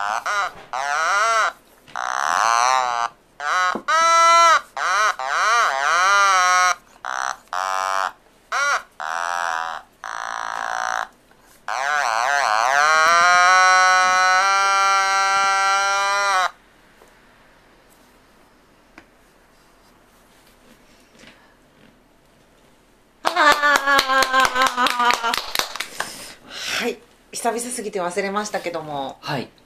はい。久々すぎて忘れましたけども。はい。はい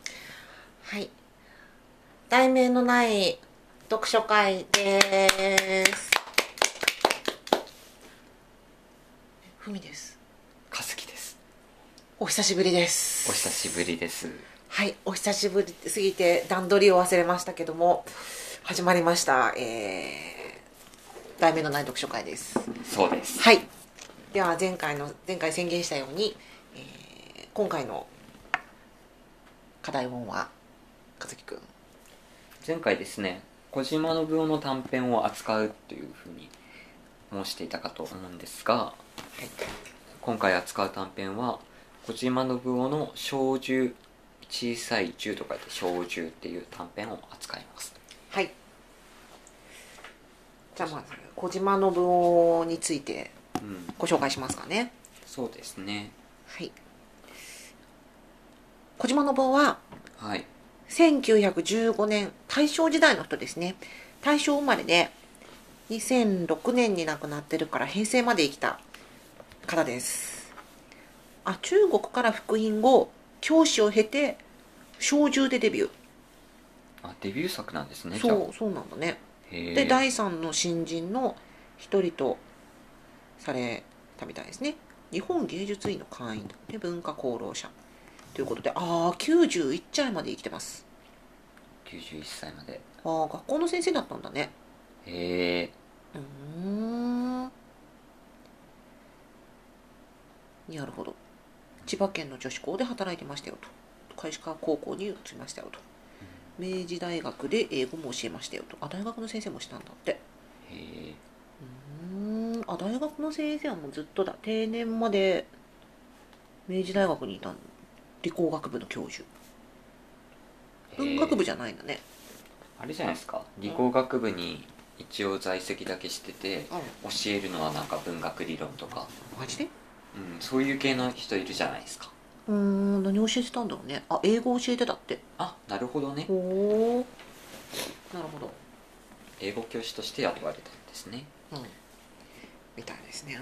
題名のない読書会です。ふみです。かすきです。お久しぶりです。お久しぶりです。はいお久しぶりすぎて段取りを忘れましたけども始まりました。えー、題名のない読書会です。そうです。はい。では前回の前回宣言したように、えー今回の課題本は前回ですね小島信夫の短編を扱うというふうに申していたかと思うんですがはい今回扱う短編は小島信夫の「小銃」小さい銃と書いて「小銃」っていう短編を扱います。はい。じゃあまず小島信夫についてうん。ご紹介しますかね。そうですね。はい。小島信夫ははい1915年大正時代の人ですね。大正生まれで2006年に亡くなってるから平成まで生きた方です。あ中国から復員後教師を経て小銃でデビュー。あデビュー作なんですねそうそうなんだね。で第三の新人の一人とされたみたいですね。日本芸術院の会員で文化功労者ということでああ91歳まで生きてます。91歳まで。ああ学校の先生だったんだね。へえうーん。なるほど。千葉県の女子校で働いてましたよと。海士川高校に移りましたよと。明治大学で英語も教えましたよと。あ大学の先生もしたんだって。へえうーん。あ大学の先生はもうずっとだ。定年まで明治大学にいたん理工学部の教授。文学部じゃないんだね。あれじゃないですか？理工学部に一応在籍だけしててうん。教えるのはなんか文学理論とか、マジで？うん、そういう系の人いるじゃないですか。うーん何教えてたんだろうね。あ英語教えてたって。あなるほどね。ほおなるほど。英語教師として雇われたんですね、うん。みたいですね、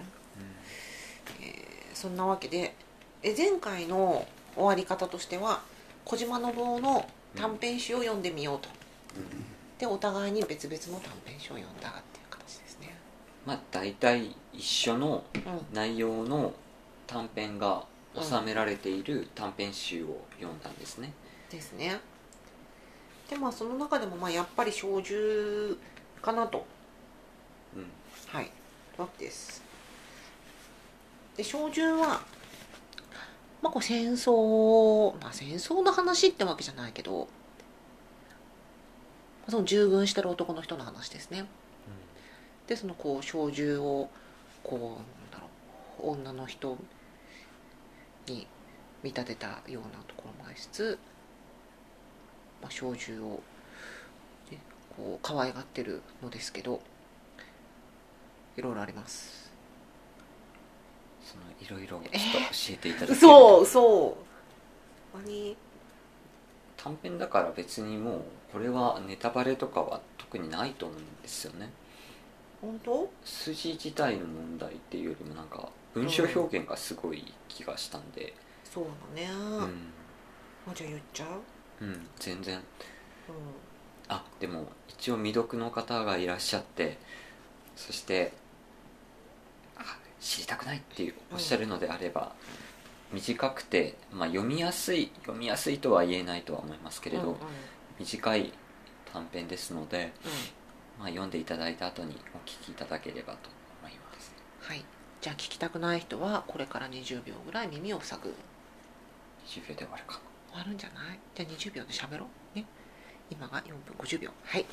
えーそんなわけでえ前回の終わり方としては小島信夫の短編集を読んでみようと、でお互いに別々の短編集を読んだっていう形ですね。まあ大体一緒のうん。内容の短編が収められている短編集を読んだんですね、ですね。でまあその中でもまあやっぱり小銃かなと。うん。はい。わけです。で小銃はまあこう戦争まあ戦争の話ってわけじゃないけどその従軍してる男の人の話ですね。でそのこう小銃をこうなんだろう女の人に見立てたようなところもありつつ、まあ、小銃を、ね、こう可愛がってるのですけどいろいろありますそのいろいろちょっと教えていただける。そうそう。何短編だから別にもうこれはネタバレとかは特にないと思うんですよね。本当？筋自体の問題っていうよりもなんか文章表現がすごい気がしたんで。そうだね、うん、あじゃあ言っちゃう、うん、全然。うあでも一応未読の方がいらっしゃってそしてあ知りたくないっていうおっしゃるのであれば、短くて、まあ、読みやすい読みやすいとは言えないとは思いますけん、れど、うんうん。短い短編ですので、うん。まあ、読んでいただいた後にお聞きいただければと思います。はい。じゃあ聞きたくない人はこれから20秒ぐらい耳を塞ぐ。20秒で終わるか。終わるんじゃない？じゃあ20秒で喋ろう。ね。今が4分50秒。はい。え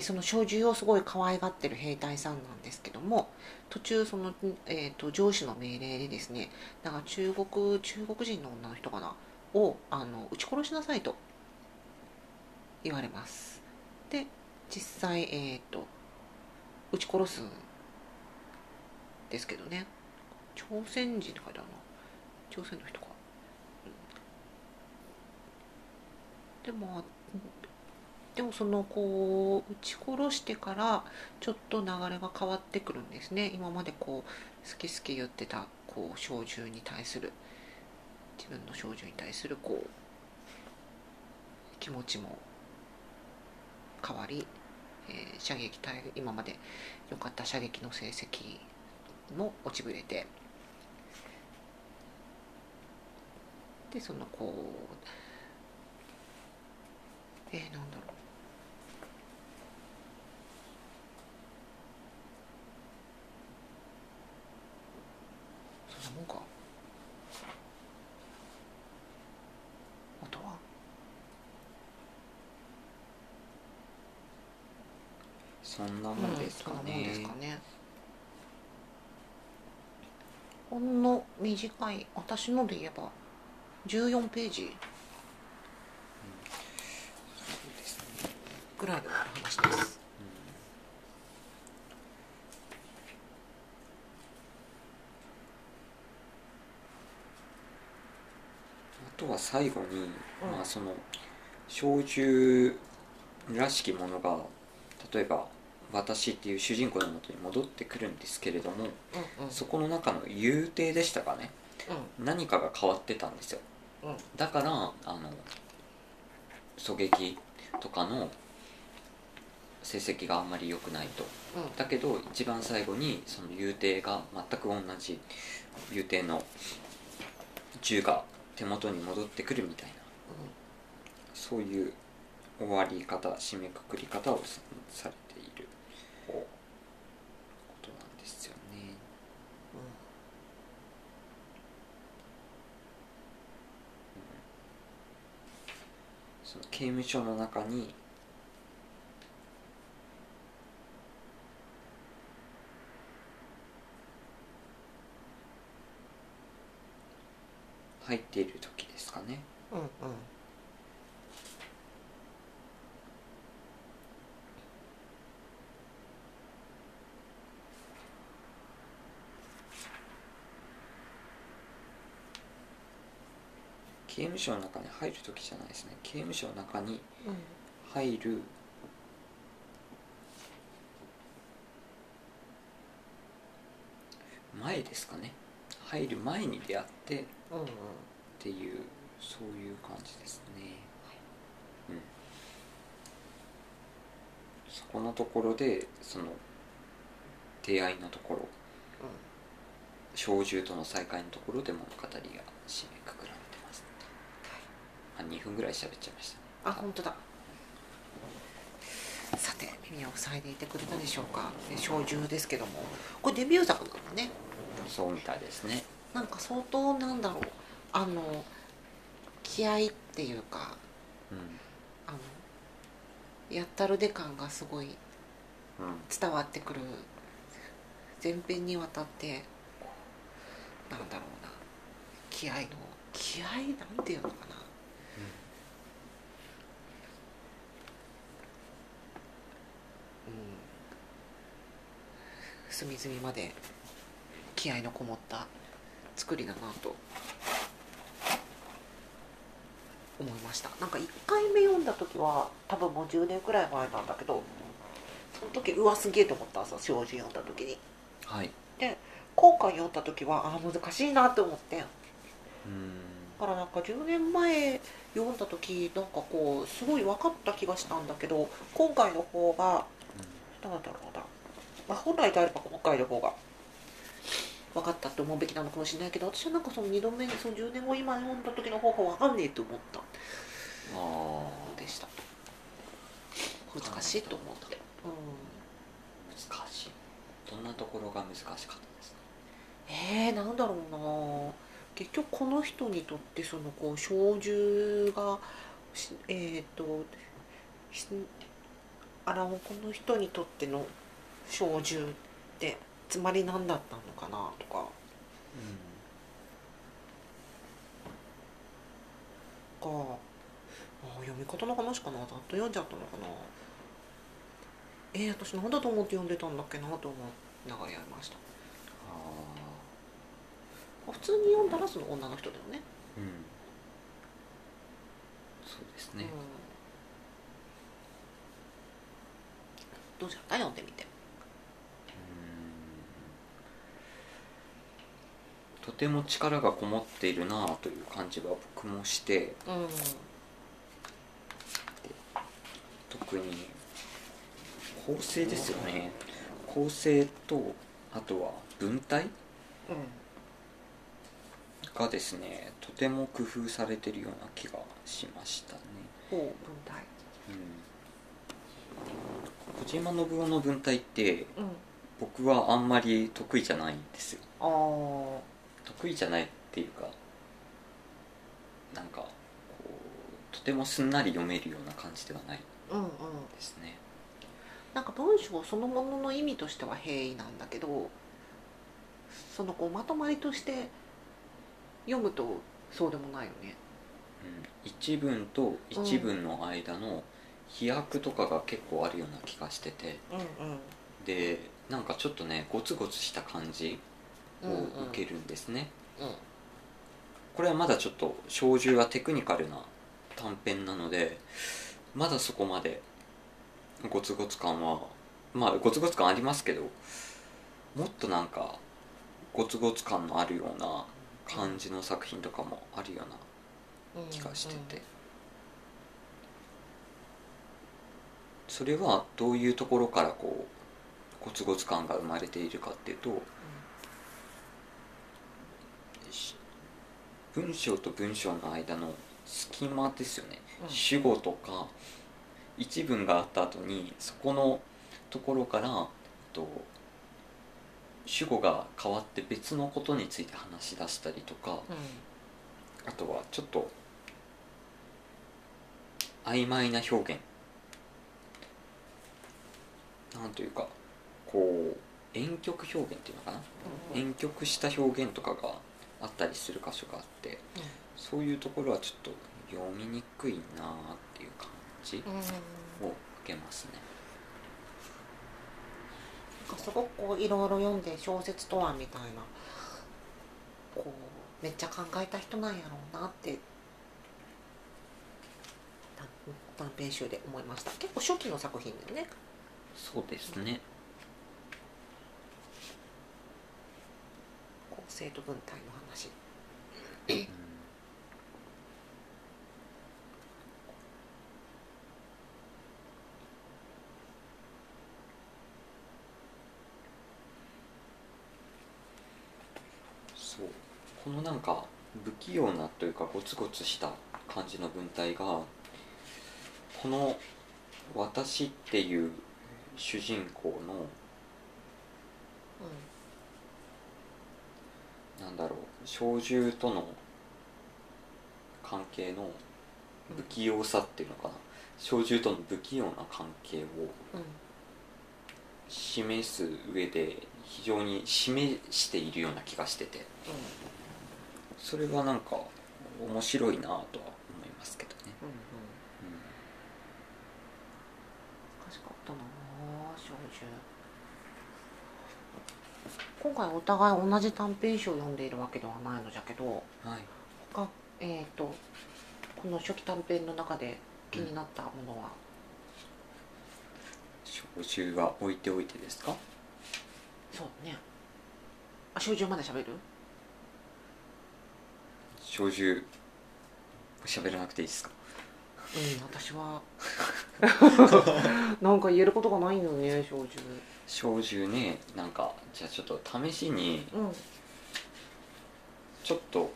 その小銃をすごい可愛がってる兵隊さんなんですけども途中その、えー、と上司の命令でですねなんか中国中国人の女の人かなをあの撃ち殺しなさいと言われます。で実際えっ、と撃ち殺すんですけどね。朝鮮人って書いてあるな。朝鮮の人か、うん、でもでもそのこう撃ち殺してからちょっと流れが変わってくるんですね。今までこう好き好き言ってたこう小銃に対する自分の小銃に対するこう気持ちも変わり、えー、射撃隊今まで良かった射撃の成績も落ちぶれてでそのこうえー、なんだろうそんなもんか。あとは？そんなもんですかうんかね。ほんの短い私ので言えば14ページ。そうですね。ぐらいの話ですあとは最後に、うん。まあその小銃らしきものが例えば私っていう主人公のもとに戻ってくるんですけれどもうんうん。そこの中の遊艇でしたかね。何かが変わってたんですよ。うん。うんだからあの狙撃とかの成績があんまり良くないと。うん。だけど一番最後にその遊艇が全く同じ遊艇の銃が手元に戻ってくるみたいな。そういう終わり方締めくくり方をさされていることなんですよね。その刑務所の中に入っている時ですかね。うんうん。刑務所の中に入る時じゃないですね。刑務所の中にうん。入る。前ですかね入る前に出会ってっうんうん。ていうそういう感じですね。うん。そこのところでその出会いのところ小獣との再会のところで物語が締めくくられてます、あ2分ぐらい喋っちゃいましたね。あ本当だ。さて耳を塞いでいてくれたでしょうか。で小獣ですけども。これデビュー作なのねそうみたいですね。なんか相当なんだろう。あの気合っていうかうん。あのやったるで感がすごいうん。伝わってくる。前編にわたってなんだろうな。気合の気合なんていうのかな。うん。隅々まで気合のこもった作りだなと思いました。なんか1回目読んだ時は多分もう10年くらい前なんだけどその時うわすげえと思ったさ障子読んだ時に。はい。で今回読んだ時はああ難しいなって思って。だうん。からなんか10年前読んだ時なんかこうすごい分かった気がしたんだけど今回の方がなんだろうな、まあ、本来であれば今回の方が分かったって思うべきなのかもしれないけど私はなんかその2度目にその10年後今読んだ時の方が分かんねえと思った。あでした。難しいと思って、うあ難しい。どんなところが難しかったですか？ん、えー、なんだろうな。結局この人にとってそのこう小銃がしえっ、としあらこの人にとっての小銃ってつまり何だったのかな？とか。があ読み方の話かな？ざっと読んじゃったのかな？えー、私なんだと思って読んでたんだっけなと思いながらやりました。あ普通に読んだらその女の人だよね、ーうん。そうですね、うん、どうじゃった読んでみてとても力がこもっているなという感じは僕もしてうん。特に構成ですよね。構成とあとは文体うん。がですねとても工夫されてるような気がしましたね、文体。うん、小島信夫の文体ってうん。僕はあんまり得意じゃないんですよ。ああ得意じゃないっていうかなんかこうとてもすんなり読めるような感じではないうんうん。ですねなんか文章そのものの意味としては平易なんだけどそのこうまとまりとして読むとそうでもないよね。うん、一文と一文の間の飛躍とかが結構あるような気がしてて。うんうん。でなんかちょっとねゴツゴツした感じを受けるんですね、うん。これはまだちょっと小獣はテクニカルな短編なのでまだそこまでゴツゴツ感はまあゴツゴツ感ありますけどもっとなんかゴツゴツ感のあるような感じの作品とかもあるようなうん気がしてて、それはどういうところからこうゴツゴツ感が生まれているかっていうとし文章と文章の間の隙間ですよね、うん。主語とか一文があった後にそこのところからと主語が変わって別のことについて話し出したりとか、うん。あとはちょっと曖昧な表現。なんというかこう婉曲表現っていうのかな？うんうん。婉曲した表現とかがあったりする箇所があってそういうところはちょっと読みにくいなっていう感じうん。うんを受けますね。なんかすごくこういろいろ読んで小説とはみたいなこうめっちゃ考えた人なんやろうなって短短編集で思いました。結構初期の作品だよね。そうですね。構成と文体の話。うん。そう。このなんか不器用なというかゴツゴツした感じの文体がこの「私」っていう主人公のなんだろう。小獣との関係の不器用さっていうのかな。小獣との不器用な関係をうん示す上で非常に示しているような気がしてて。それはなんか面白いなとは思いますけどね、うんうん。難しかったなあ少女今回お互い同じ短編集を読んでいるわけではないのじゃけどうんはい。他えっ、とこの初期短編の中で気になったものは、小獣は置いておいてですか？そうだね。あ少女まで喋る？小獣喋らなくていいですか？うん私は。なんか言えることがないのね少女小獣ねなんかじゃあちょっと試しにうん。ちょっと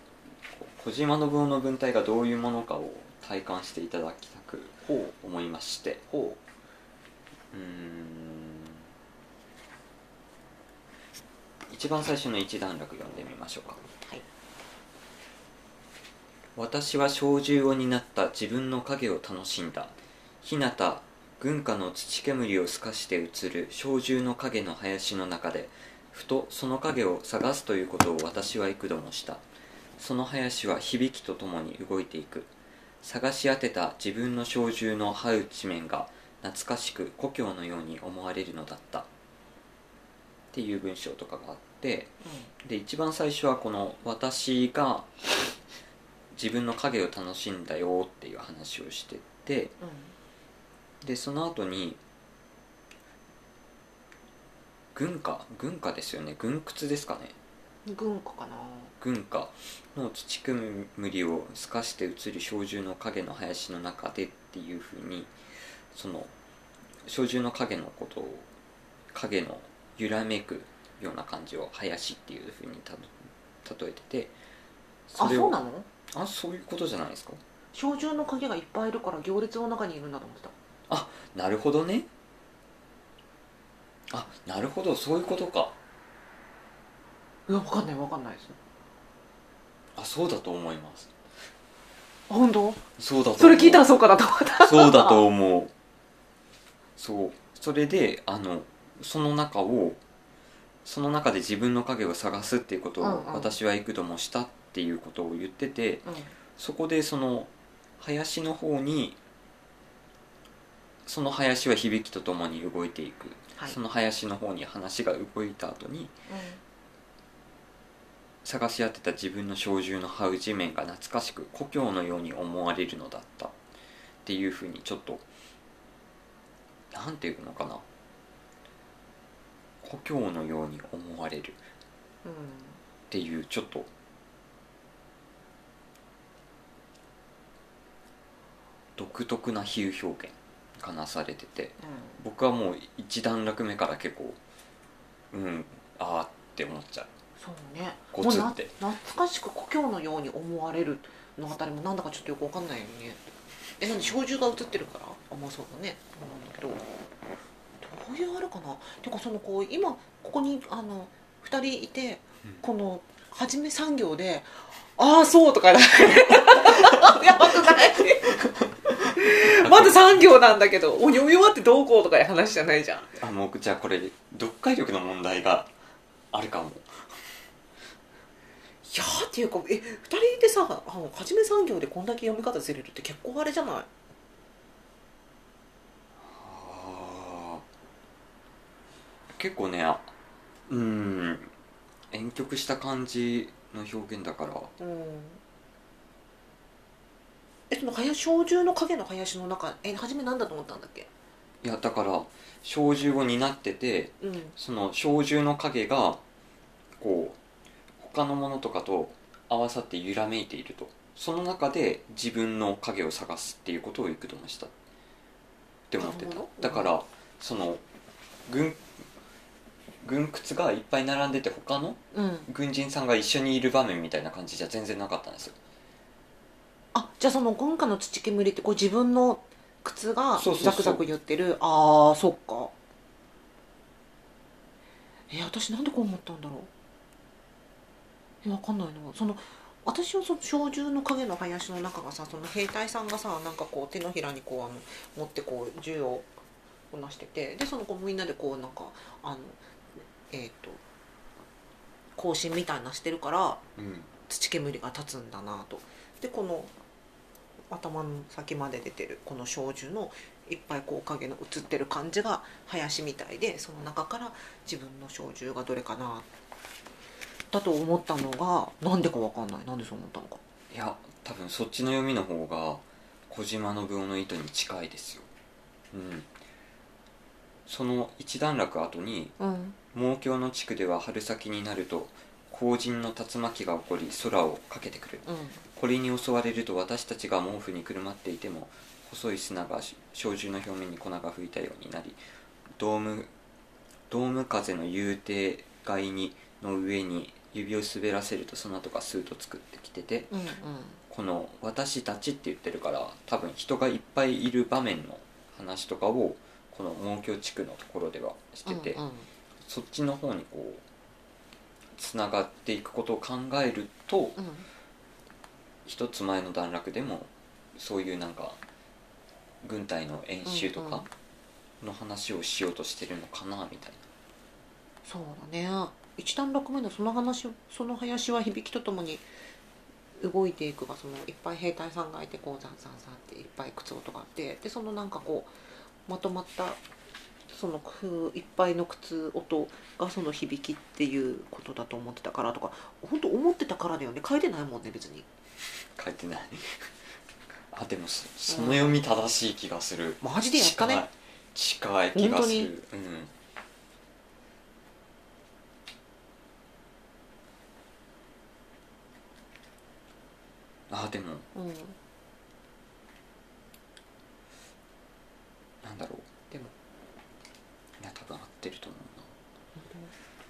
小島信夫の文体がどういうものかを体感していただきたくほ思いまして。うほう。ーん。一番最初の一段落読んでみましょうか。うはい。私は小獣を担った自分の影を楽しんだ。日向軍歌の土煙を透かして映る小獣の影の林の中でふとその影を探すということを私は幾度もした。その林は響きとともに動いていく。探し当てた自分の小銃の這う地面が懐かしく故郷のように思われるのだった。っていう文章とかがあってで一番最初はこの私が自分の影を楽しんだよっていう話をしててでその後に軍歌軍歌ですよね。軍靴ですかね。うん軍歌かな。軍歌。の土煙を透かして映る小獣の影の林の中でっていうふうにその小獣の影のことを影の揺らめくような感じを林っていうふうにた例えててれをあそうなの？あそういうことじゃないですか。小獣の影がいっぱいいるから行列の中にいるんだと思ってたなるほどね。あなるほどそういうことか。いや分かんない分かんないですあそうだと思います。あ本当？そうだと思う。それ聞いたらそうかなと思った。そうだと思う。そう。それであのその中をその中で自分の影を探すっていうことをうんうん。私は幾度もしたっていうことを言っててそこでその林の方にその林は響きとともに動いていく、はい。その林の方に話が動いた後に探し当てた自分の小獣の這う地面が懐かしく故郷のように思われるのだった。っていうふうにちょっとなんていうのかな。故郷のように思われる。っうんていうちょっと独特な比喩表現がなされてて僕はもう一段落目から結構うんああって思っちゃう。そうね。ゴツって。懐かしく故郷のように思われるのあたりもなんだかちょっとよくわかんないよね。えなんで小獣が映ってるから？あまあそうだね。そうなんだけどどういうあれかな？ていうかそのこう今ここにあの2人いてうん。この初め産業で「ああそう」とか だやばくないまだ産業なんだけどお読み終わってどうこうとかいう話じゃないじゃん。あもうじゃあこれ読解力の問題があるかも。いやーっていうかえ二人でさあのはじめ産業でこんだけ読み方ずれるって結構あれじゃない？結構ねあうん婉曲した感じの表現だから。うん。えその林小獣の影の林の中え初めなんだと思ったんだっけ？いやだから小獣を担っててうん。その小獣の影がこう他のものとかと合わさって揺らめいていると。その中で自分の影を探すっていうことを幾度もした。って思ってた。だからその軍軍靴がいっぱい並んでて他のうん。軍人さんが一緒にいる場面みたいな感じじゃ全然なかったんですよ。あじゃあその軍歌の土煙ってこう自分の靴がそうそうそう。ザクザク言ってる。ああそっか。え私なんでこう思ったんだろう。えわかんないな。その私はその小銃の影の林の中がさその兵隊さんがさなんかこう手のひらにこうあの持ってこう銃をこなしててでその子みんなでこうなんかあのえっ、と行進みたいなしてるからうん。土煙が立つんだなと。でこの頭の先まで出てるこの小銃のいっぱいこう影の映ってる感じが林みたいでその中から自分の小銃がどれかなだと思ったのがなんでかわかんない。なんでそう思ったのか。いや多分そっちの読みの方が小島信夫の意図に近いですよ。うんその一段落後にうん。猛響の地区では春先になると後陣の竜巻が起こり空をかけてくる。うん。これに襲われると私たちが毛布にくるまっていても細い砂が小銃の表面に粉が吹いたようになりドームドーム風の幽定外にの上に指を滑らせるとその跡がスーッと作ってきててうんうん。この「私たち」って言ってるから多分人がいっぱいいる場面の話とかをこの猛響地区のところではしてて、うんうん。そっちの方にこうつながっていくことを考えるとうん。一つ前の段落でもそういうなんか軍隊の演習とかの話をしようとしてるのかなみたいそうだね。一段落目のその話その林は響きとともに動いていくがそのいっぱい兵隊さんがいてこうザンザンザンっていっぱい靴音があってでそのなんかこうまとまったそのくいっぱいの靴音がその響きっていうことだと思ってたからとか本当思ってたからだよね。書いてないもんね別に。書いてない。あでもそその読み正しい気がする。マジでやったね。近い近い気がする。うん。あでもうんなんだろう。でも。いや多分合ってると思うな。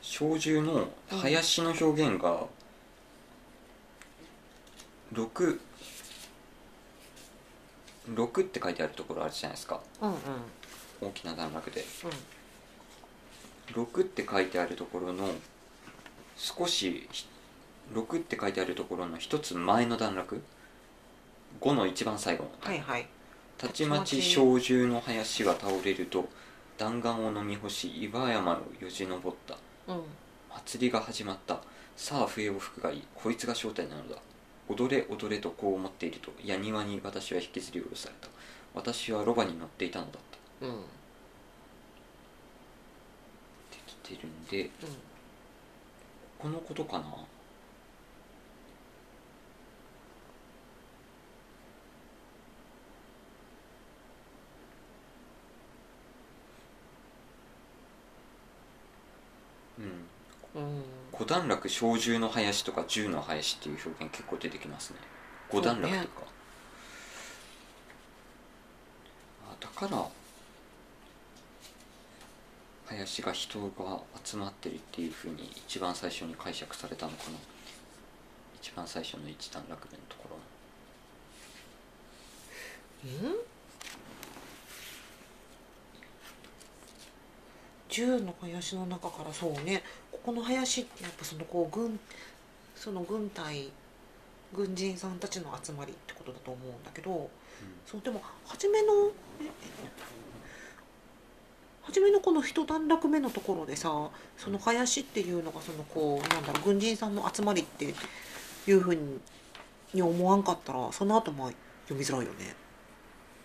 小獣の林の表現が6 6って書いてあるところあるじゃないですか。うんうん。大きな段落で。うん。6って書いてあるところの少しひ6って書いてあるところの一つ前の段落？5の一番最後のはいはいたちまち小獣の林が倒れると弾丸を飲み干し岩山をよじ登った。うん。祭りが始まった。さあ笛を吹くがいい。こいつが正体なのだ。踊れ踊れとこう思っていると矢庭に私は引きずり下ろされた。私はロバに乗っていたのだった。っうん。うんてきてるんでこのことかなうん。うん。五段落小獣の林とか獣の林っていう表現結構出てきますね。五段落とか、あだから林が人が集まってるっていうふうに一番最初に解釈されたのかな。一番最初の一段落目のところ。のうん？銃の林の中からそうねここの林ってやっぱそのこう軍その軍隊軍人さんたちの集まりってことだと思うんだけど、そうでも初めのええ初めのこの一段落目のところでさその林っていうのがそのこうなんだろう軍人さんの集まりっていうふうにに思わんかったらその後まあ読みづらいよね。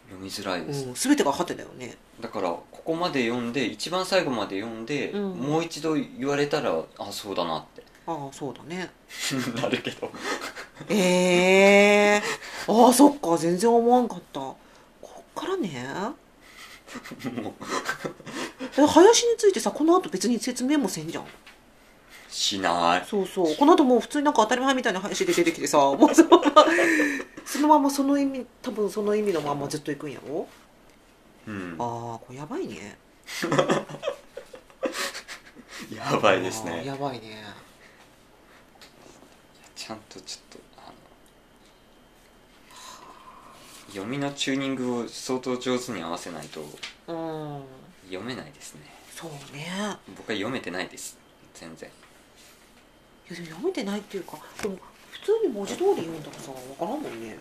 読みづらいです、うん、全てが果てだよね。だからここまで読んで一番最後まで読んで、うん。もう一度言われたらあそうだなって。ああそうだね。なるけど。ええああそっか全然思わんかった。こっからね。もう。え林についてさこの後別に説明もせんじゃんしない。そうそう。この後もう普通になんか当たり前みたいな林で出てきてさ もうそのままそのままその意味多分その意味のままずっといくんやろ？うん。ああこれやばいね。やばいですね。やばいね。ちゃんとちょっとあの読みのチューニングを相当上手に合わせないとうん。読めないですね。そうね。僕は読めてないです。全然。いやでも読めてないっていうかでも普通に文字通り読んだらさ分からんもんね。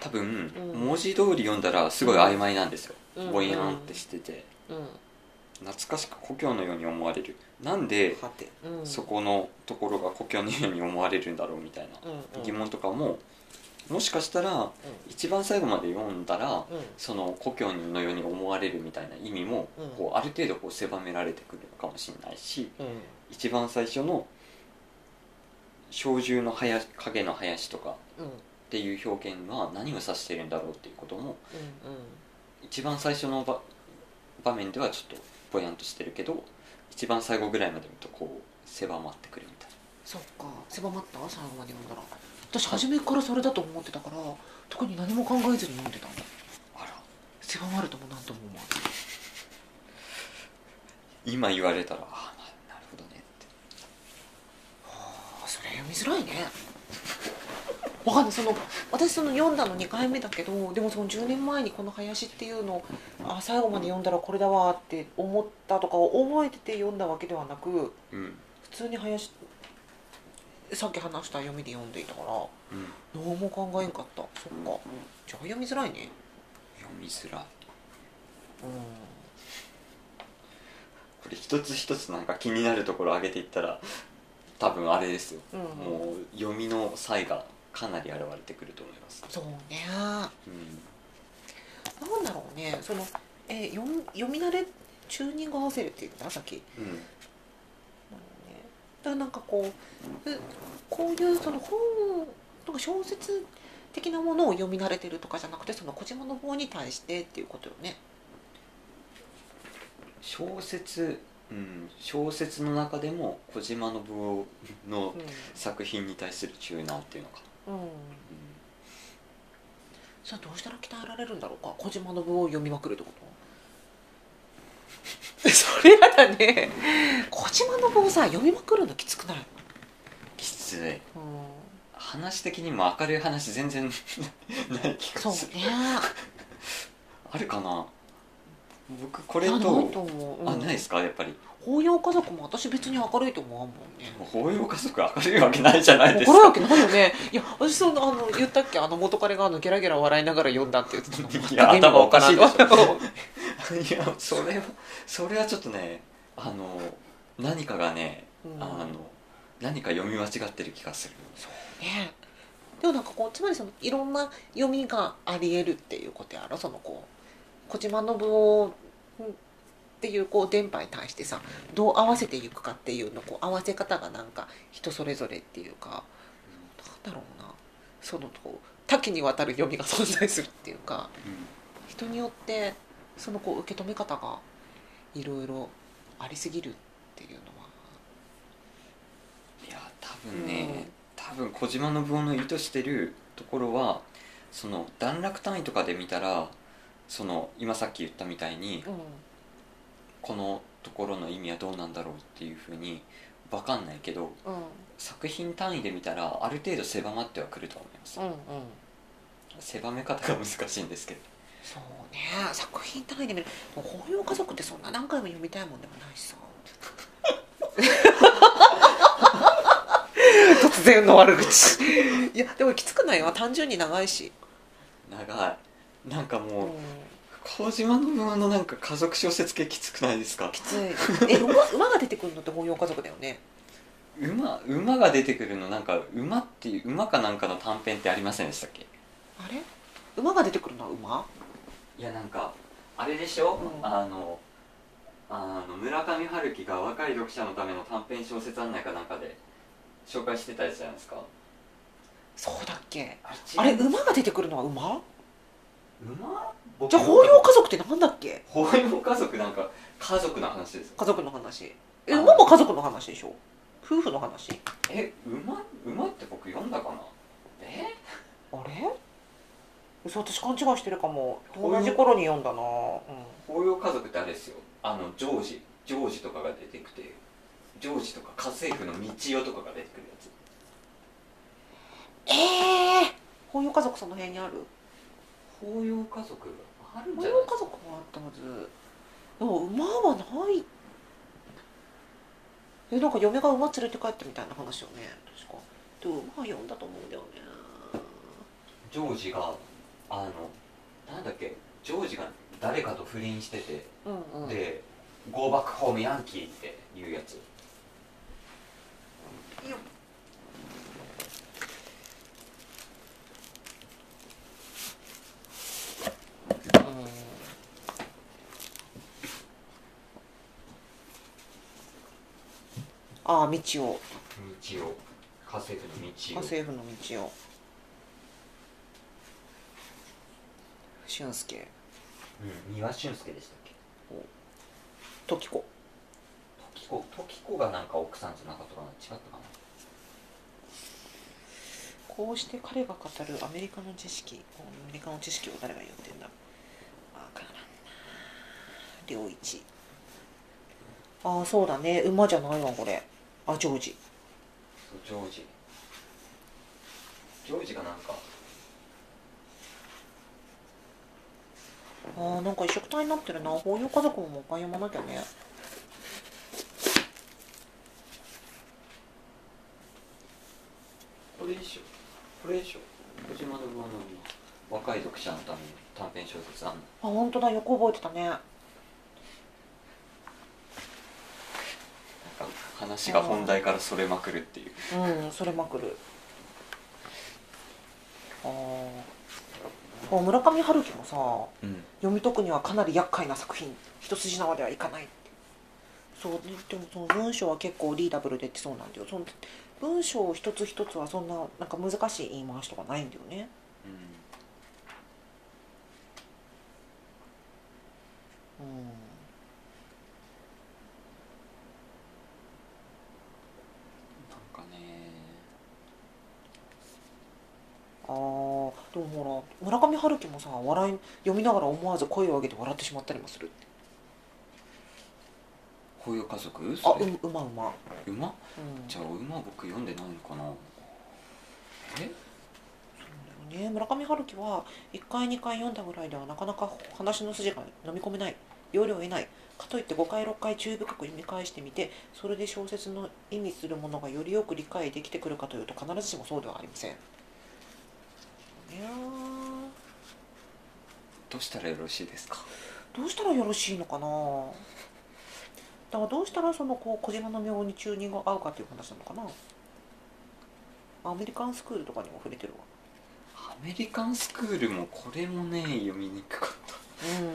多分、うん。文字通り読んだらすごい曖昧なんですよ、うん。ぼやんってしてて。うん。懐かしく故郷のように思われる。なんではて、うん、そこのところが故郷のように思われるんだろうみたいなうんうん。疑問とかももしかしたら一番最後まで読んだらその故郷のように思われるみたいな意味もうん。こうある程度こう狭められてくるのかもしれないし。うん一番最初の小獣の林影の林とかうん。っていう表現は何を指してるんだろうっていうこともうんうん。一番最初の場場面ではちょっとぼやんとしてるけど一番最後ぐらいまで見るとこう狭まってくるみたいそっか。狭まった？最後まで読んだら。私初めからそれだと思ってたから特に何も考えずに読んでたんだなあら。狭まるとも何とも思わない今言われたらああななるほどねってあそれ読みづらいね。わかんない。その私その読んだの2回目だけどでもその10年前にこの林っていうのをあ最後まで読んだらこれだわって思ったとかを覚えてて読んだわけではなくうん普通に林さっき話した読みで読んでいたからうん。何も考えんかった。そっか。じゃあ読みづらいね。読みづらい。うん。これ一つ一つなんか気になるところ上げていったら多分あれですよ、うん。もう読みの差異がかなり現れてくると思います、そうね。うん、なんだろうね。その、えー読み読み慣れチューニング合わせるっていうんださっき。うん。ね。だからなんかこううこういうその本なんか小説的なものを読み慣れてるとかじゃなくてその小島の方に対してっていうことよね。小説、うん、小説の中でも小島信夫の作品に対するチューナーっていうのか、うん、うん、うさあどうしたら鍛えられるんだろうか？小島信夫を読みまくるってこと？それやだね。小島信夫さ読みまくるのきつくない、ん、きつい。うん、話的にも明るい話全然 ない気そうがする。ね。あるかな？僕これとないと思う、うん、あないですかやっぱり。法要家族も私別に明るいと思わんもんね。法要家族明るいわけないじゃないですか。怒るわけないよね。いや私そのあの言ったっけ？あの元彼があのゲラゲラ笑いながら読んだって言ってたの。いや頭おかしいでしょょ、いやそれはそれはちょっとねあの何かがね、うん。あの何か読み間違ってる気がする。ね。でもなんかこうつまりそのいろんな読みがありえるっていうことやろ？そのこう小島信夫っていうこう電波に対してさどう合わせていくかっていうのこう合わせ方がなんか人それぞれっていうかなんだろうな。そのこう多岐にわたる読みが存在するっていうか人によってそのこう受け止め方がいろいろありすぎるっていうのは。いや多分ね、多分小島信夫の意図してるところはその段落単位とかで見たらその今さっき言ったみたいにうん。このところの意味はどうなんだろうっていうふうに分かんないけどうん。作品単位で見たらある程度狭まってはくると思います、うんうん。狭め方が難しいんですけど。そうね。作品単位で見る。法要家族ってそんな何回も読みたいもんでもないしさ。突然の悪口。いやでもきつくない？わ単純に長いし、長いなんかう、もうん。小島信夫のなんか家族小説系きつくないですか？きつい。え馬馬が出てくるのって法要家族だよね？馬馬が出てくるのなんか馬っていう馬かなんかの短編ってありませんでしたっけ？あれ？馬が出てくるのは馬？いやなんかあれでしょ、うん。あのあの村上春樹が若い読者のための短編小説案内かなんかで紹介してたやつじゃないですか。そうだっけ？ああれ馬が出てくるのは馬？じゃあ法要家族ってなんだっけ？法要家族なんか家族の話ですよ。家族の話。えあ馬も家族の話でしょ？夫婦の話？え馬馬って僕読んだかな？え？あれ？嘘私勘違いしてるかも。同じ頃に読んだな、うん、法要家族ってあれですよ。あのジョージ。ジョージとかが出てきてジョージとか家政婦の道代とかが出てくるやつ。ええ法要家族その辺にある？法要家族？あるん法じゃない？要家族はあったはず。でも馬はない。えなんか嫁が馬連れて帰ってみたいな話よね。確か。でも馬は読んだと思うんだよね。ジョージがあのなんだっけ？ジョージが誰かと不倫してて、うんうん。で「ゴーバックホームヤンキー」っていうやつ。よっああ道を。道を。家政婦の家道を。政婦の道を。俊介。うん三輪俊介でしたっけ？時子。時子。時子がなんか奥さんじゃなかったかな？違ったかな？こうして彼が語るアメリカの知識。アメリカの知識を誰が言ってんだ？わからんな。良一。ああそうだね。馬じゃないわこれあジョージ。ジョージ。ジョージがなんか。ああなんか一緒くたになってるな。法要家族ももう一回読まなきゃね。これでしょこれでしょ小島信夫の若い読者のための短編小説あんの。あ本当だ。よく覚えてたねなんか話が本題からそれまくるっていう。うんそれまくる。ああ村上春樹もさうん。読み解くにはかなり厄介な作品一筋縄ではいかないって。そうででもその文章は結構リーダブルでってそうなんだよ。その文章一つ一つはそんななんか難しい言い回しとかないんだよね。うんなんかねあーでもほら村上春樹もさ笑い読みながら思わず声を上げて笑ってしまったりもするって。こういう家族？あそうれ。うまうま馬？うん。じゃあ馬僕読んでないのかな。え？そうだよね。村上春樹は1回2回読んだぐらいではなかなか話の筋が飲み込めない。要領を得ない。かといって5回6回注意深く読み返してみてそれで小説の意味するものがよりよく理解できてくるかというと必ずしもそうではありません。いやどうしたらよろしいですか？ーどうしたらよろしいのかな？だからどうしたらそのこう小島の妙にチューニングが合うかという話なのかな？アメリカンスクールとかにも触れてるわアメリカンスクールもこれもね読みにくかったうん。ア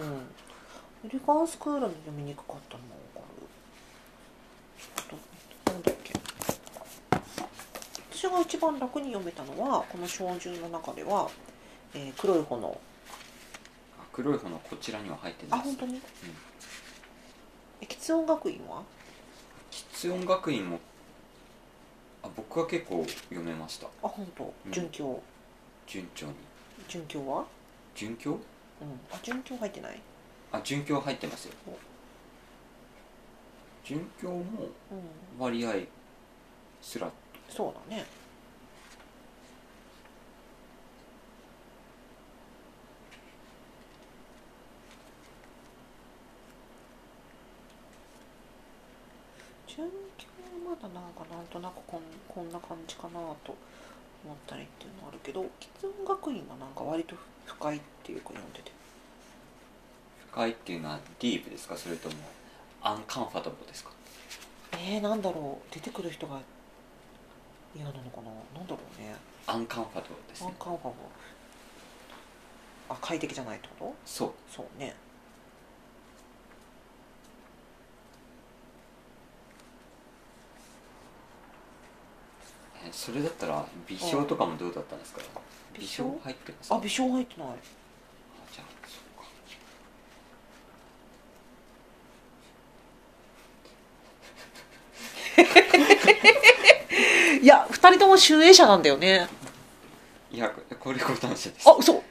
メリカンスクールで読みにくかったのもわかる。なんだっけ？私が一番楽に読めたのは、この小銃の中では、えー黒い炎。あ黒い方のこちらには入ってあ、ないです。本当に、え、喫音学院は？喫音学院もあ僕は結構読めました。あ、本当？うん。準教。順調に。準教は？準教うん。あ、準教入ってない？あ準教入ってますよ。お。準教もうん。割合すら。そうだね。準教はまだなんかなんとなくこんこんな感じかなと思ったりっていうのはあるけど喫音学院はなんか割と深いっていうか読んでて深いっていうのはディープですか？それともアンカンファタブルですか？えー、なんだろう。出てくる人が嫌なのかな？なんだろうね。アンカンファタブルですアンね。カンファブあ快適じゃないってこと？そう。そうねそれだったら微笑とかもどうだったんですか？微微笑笑入ってますか？あ微笑入ってない。あじゃあそうか。いや二人とも集英社なんだよね。いやこれ講談社です。あ嘘。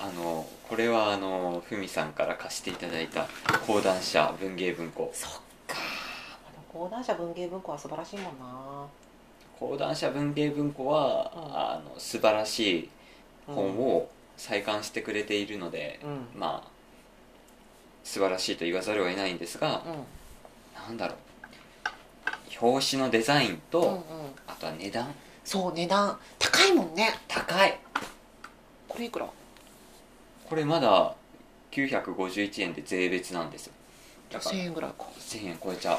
あのこれはあのふみさんから貸していただいた講談社文芸文庫。そっか。講談社文芸文庫は素晴らしいもんな講談社文芸文庫は、うんあの素晴らしい本を再刊してくれているので、うん。まあ素晴らしいと言わざるを得ないんですが、うん。なんだろう。表紙のデザインと、うんうん。あとは値段。そう値段。高いもんね。高い。これいくら？これまだ951円で税別なんですよ1000円ぐらいか。1000円超えちゃう。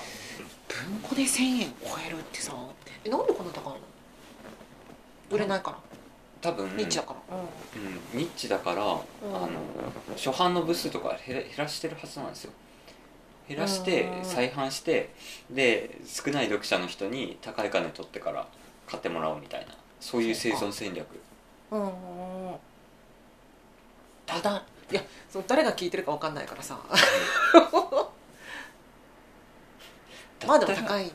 文庫で1000円超えるってさえなんでこんな高いの？売れないから。多分。ニッチだから。うん、ニッチだから、あの初版の部数とか減ら減らしてるはずなんですよ。減らしてうん。再販してで少ない読者の人に高い金取ってから買ってもらおうみたいな。そういう生存戦略。うんうんうん。ただいやその誰が聞いてるかわかんないからさ まあでも高い。うん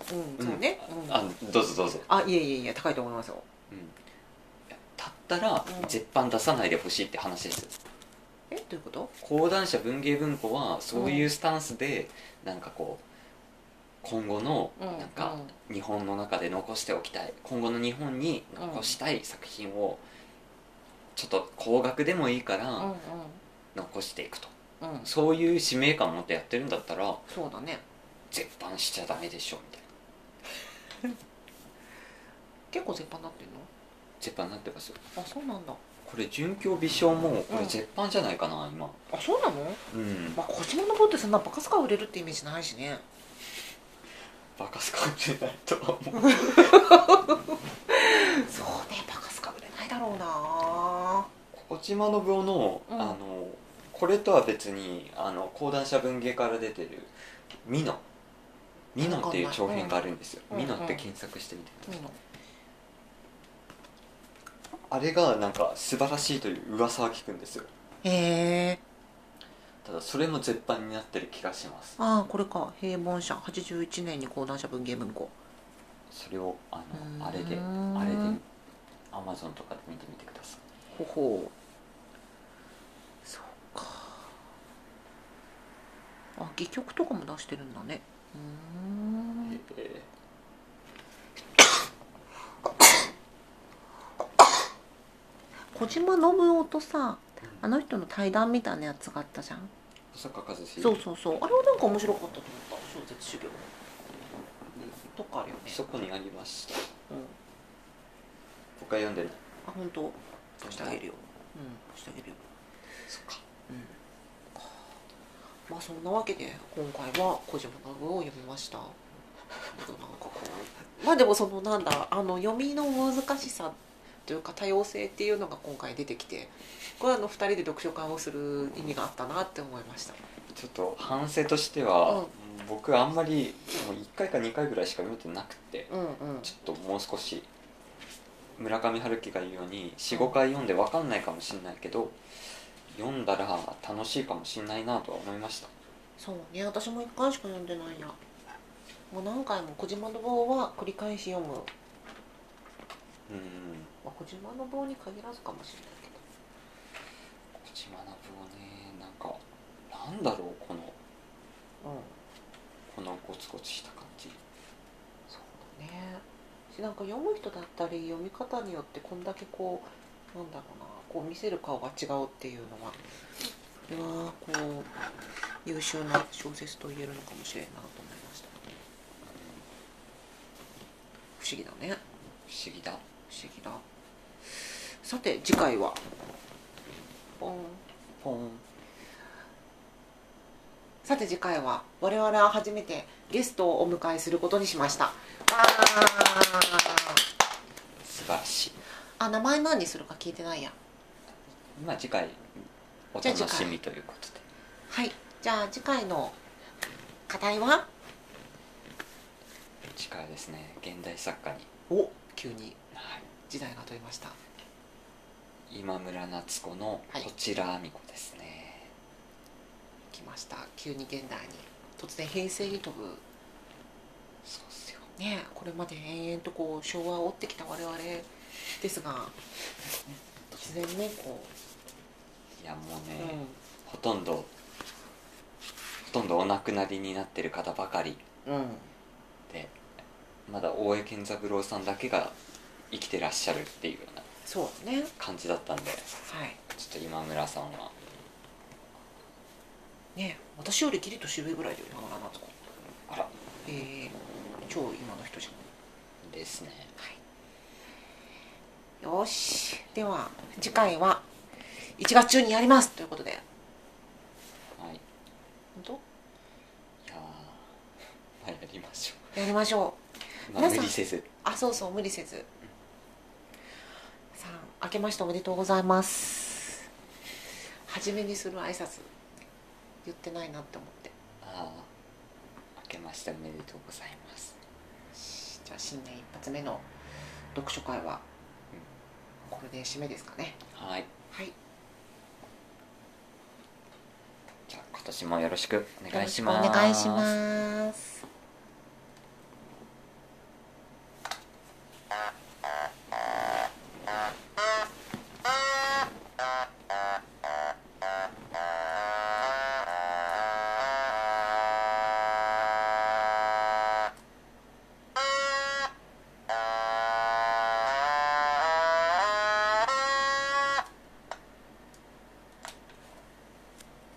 そうね、うん。あどうぞどうぞ、あいえいえいえ高いと思いますよ。だったらうん。絶版出さないでほしいって話ですよ。えどういうこと？講談社文芸文庫はそういうスタンスでなんかこう今後のうんなんか日本の中で残しておきたい。今後の日本に残したい作品をちょっと高額でもいいかうんらうん。残していくと。うん。うんそういう使命感を持ってやってるんだったらそうだね絶版しちゃダメでしょみたいな。結構絶版になってんの？絶版になってますよ。あそうなんだ。これ準教微笑もこうんれ絶版じゃないかな今。あそうなの？うん。まあ小島の本ってそんなバカスカ売れるってイメージないしね。バカすかもしれないとは思う。そうねバカすか売れないだろうな。小島信夫の,、うん。あのこれとは別にあの講談社文芸から出てる「ミノ」「ミノ」っていう長編があるんですよ「うんミノ」って検索してみてください、あれがなんか素晴らしいという噂は聞くんですよ。へえ。ただそれも絶版になってる気がします。ああこれか。平凡社。81年に講談社文芸文庫。それをあうーんのあれであれでアマゾンとかで見てみてください。ほほう。そうか。あ戯曲とかも出してるんだね小島信夫とさあの人の対談みたいなやつがあったじゃん。そうそうそう。あれはなんか面白かったと思った。小説修行とかあるよね。そこにありました。うん。僕は読んでないあ本当。貸してあげるよ。うん。貸してあげるよ。そっか。うんまあそんなわけで今回は小島信夫を読みました。なんかこうまあでもそのなんだあの読みの難しさというか多様性っていうのが今回出てきてこれはあの2人で読書会をする意味があったなって思いました。ちょっと反省としては、うん。僕あんまりもう1回か2回ぐらいしか読めてなくてうんうん。ちょっともう少し村上春樹が言うように45回読んで分かんないかもしれないけど読んだら楽しいかもしれないなとは思いました。そうね私も1回しか読んでないや。もう何回も小島信夫は繰り返し読む、うんまあ、小島信夫に限らずかもしれないけど。小島信夫ねなんかなんだろうこのうん。このゴツゴツした感じ。そうだね。しなんか読む人だったり読み方によってこんだけこうなんだろうなこう見せる顔が違うっていうのはこれはこう優秀な小説と言えるのかもしれんなと思いました。不思議だね。不思議だ。不思議だ。さて次回は。ポン。ポン。さて次回は我々は初めてゲストをお迎えすることにしました。わー。素晴らしい。あ名前何にするか聞いてないやまあ次回お楽しみということで。はい。じゃあ次回の課題は？次回はですね。現代作家に、お急に。はい、時代が問いました。今村夏子のはい。こちらあみ子ですね、来ました。急に現代に。突然平成に飛ぶ。そうっすよ。ねえこれまで延々とこう昭和を追ってきた我々ですが突然ねこいやもうう、ね、ほとんどほとんどお亡くなりになってる方ばかり。うん。うんでまだ大江健三郎さんだけが生きてらっしゃるっていうようなそうね。感じだったんではい。ちょっと今村さんは。ねえ私よりギリと渋いぐらいで今村夏子あら。えー、超今の人じゃん。ですね。よし。では次回は1月中にやりますということで。はい。い本やーまあやりましょ当やりましょう、まあ、皆さん。無理せず。うあそうそう無理せず。さあ明けましておめでとうございます。初めにする挨拶言ってないなって思って。ああ明けましておめでとうございます。じゃあ新年一発目の読書会はこれで締めですかね。はい。はいじゃあ今年もよろしくお願いします。お願いします。